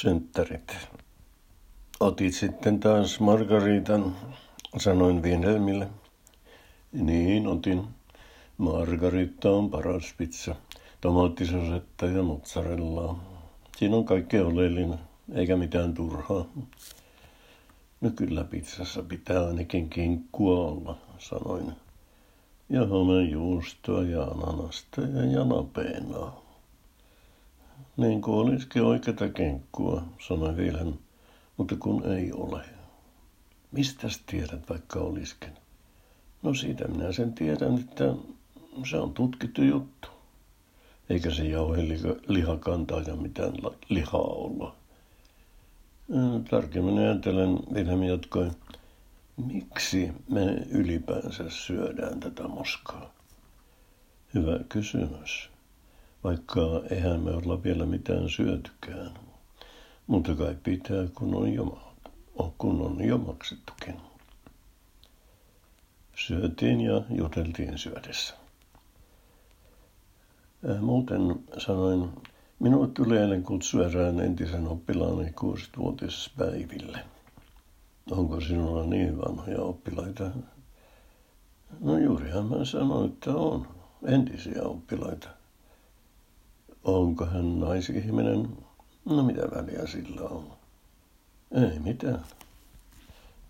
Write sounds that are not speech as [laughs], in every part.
Synttärit. Otit sitten taas Margaritan, sanoin Wilhelmille. Niin, otin. Margarita on paras pizza. Tomaattisosetta ja mozzarellaa. Siinä on kaikki oleellinen, eikä mitään turhaa. No kyllä pizzassa pitää ainakin kinkkua olla, sanoin. Ja juustoa ja ananasta ja janapeenaa. Niin kuin olisikin oikeata kenkkua, sanoi Wilhelm, mutta kun ei ole. Mistäs tiedät, vaikka olisikin? No siitä minä sen tiedän, että se on tutkittu juttu. Eikä se jauhe lihakantaa ja mitään lihaa olla. Tarkemmin ajatellen Wilhelm jatkoi, miksi me ylipäänsä syödään tätä moskaa? Hyvä kysymys vaikka eihän me olla vielä mitään syötykään. Mutta kai pitää, kun on jo, kun on jo maksettukin. Syötiin ja juteltiin syödessä. Muuten sanoin, minut tuli eilen kutsu erään entisen oppilaani 60-vuotispäiville. Onko sinulla niin vanhoja oppilaita? No juurihan mä sanoin, että on entisiä oppilaita. Onko hän naisihminen? No mitä väliä sillä on? Ei mitään.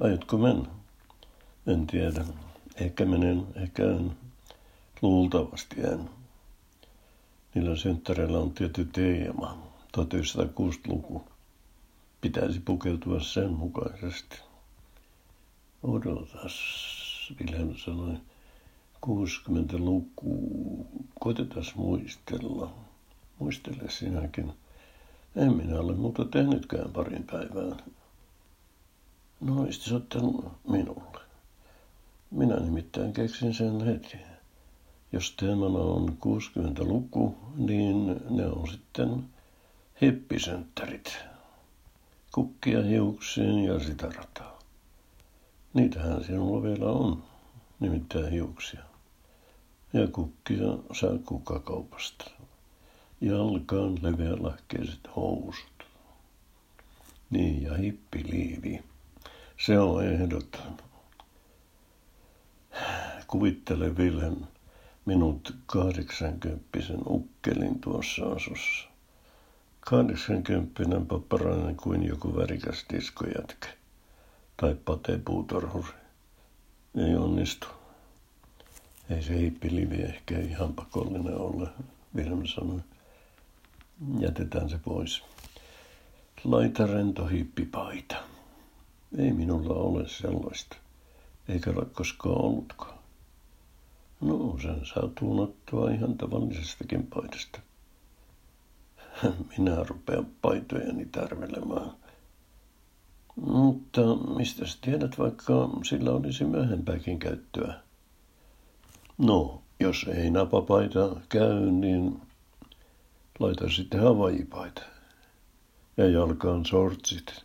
Aiotko mennä? En tiedä. Ehkä menen, ehkä en. Luultavasti en. Niillä synttäreillä on tietty teema. 1960-luku. Pitäisi pukeutua sen mukaisesti. Odotas, Wilhelm sanoi. 60-luku. Koitetaan muistella. Muistele sinäkin. En minä ole muuta tehnytkään parin päivään. No ottanut minulle. Minä nimittäin keksin sen heti. Jos teemana on 60-luku, niin ne on sitten hippisynttärit. Kukkia hiuksiin ja sitä rataa. Niitähän sinulla vielä on, nimittäin hiuksia. Ja kukkia saa kukkakaupasta jalkaan leveälahkeiset housut. Niin, ja hippiliivi. Se on ehdoton. Kuvittele Wilhelm minut kahdeksankymppisen ukkelin tuossa asussa. Kahdeksankymppinen papparainen kuin joku värikäs diskojätkä. Tai patepuutorhuri. Ei onnistu. Ei se hippiliivi ehkä ihan pakollinen ole, Wilhelm sanoi. Jätetään se pois. Laita rento hippipaita. Ei minulla ole sellaista. Eikä ole koskaan ollutkaan. No, sen saa tuunattua ihan tavallisestakin paidasta. [laughs] Minä rupean paitojani tärvelemään. Mutta mistä tiedät, vaikka sillä olisi myöhempääkin käyttöä? No, jos ei napapaita käy, niin Laita sitten havajipaita ja jalkaan sortsit.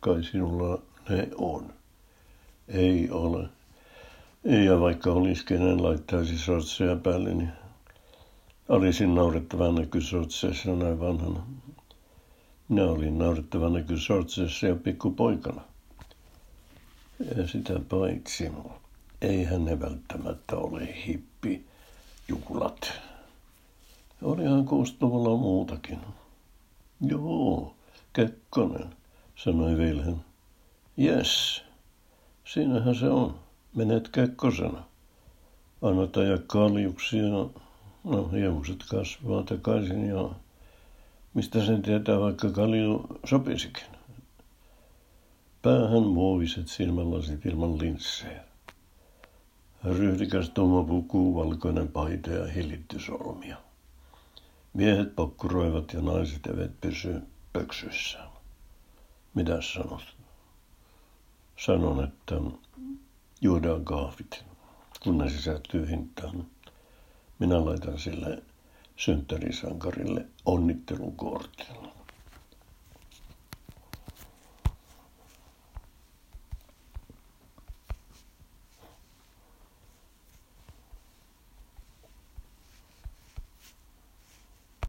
Kai sinulla ne on. Ei ole. Ja vaikka olisi kenen laittaisi sortseja päälle, niin olisin naurettavan näky sortseissa näin vanhana. Minä olin naurettavan näky sortseissa jo pikkupoikana. Ja sitä paitsi, eihän ne välttämättä ole hippi juhlat. Olihan 60-luvulla muutakin. Joo, Kekkonen, sanoi Wilhelm. Jes, siinähän se on. Menet Kekkosena. Annat ajaa kaljuksia, no hiukset kasvaa takaisin ja mistä sen tietää, vaikka kalju sopisikin. Päähän muoviset silmälasit ilman linssejä. Ryhdikäs puku, valkoinen paita ja hillitty solmia. Miehet pokkuroivat ja naiset eivät pysy pöksyssä. Mitä sanot? Sanon, että juodaan kahvit, kun ne sisältyy hintaan. Minä laitan sille synttärisankarille onnittelukortin.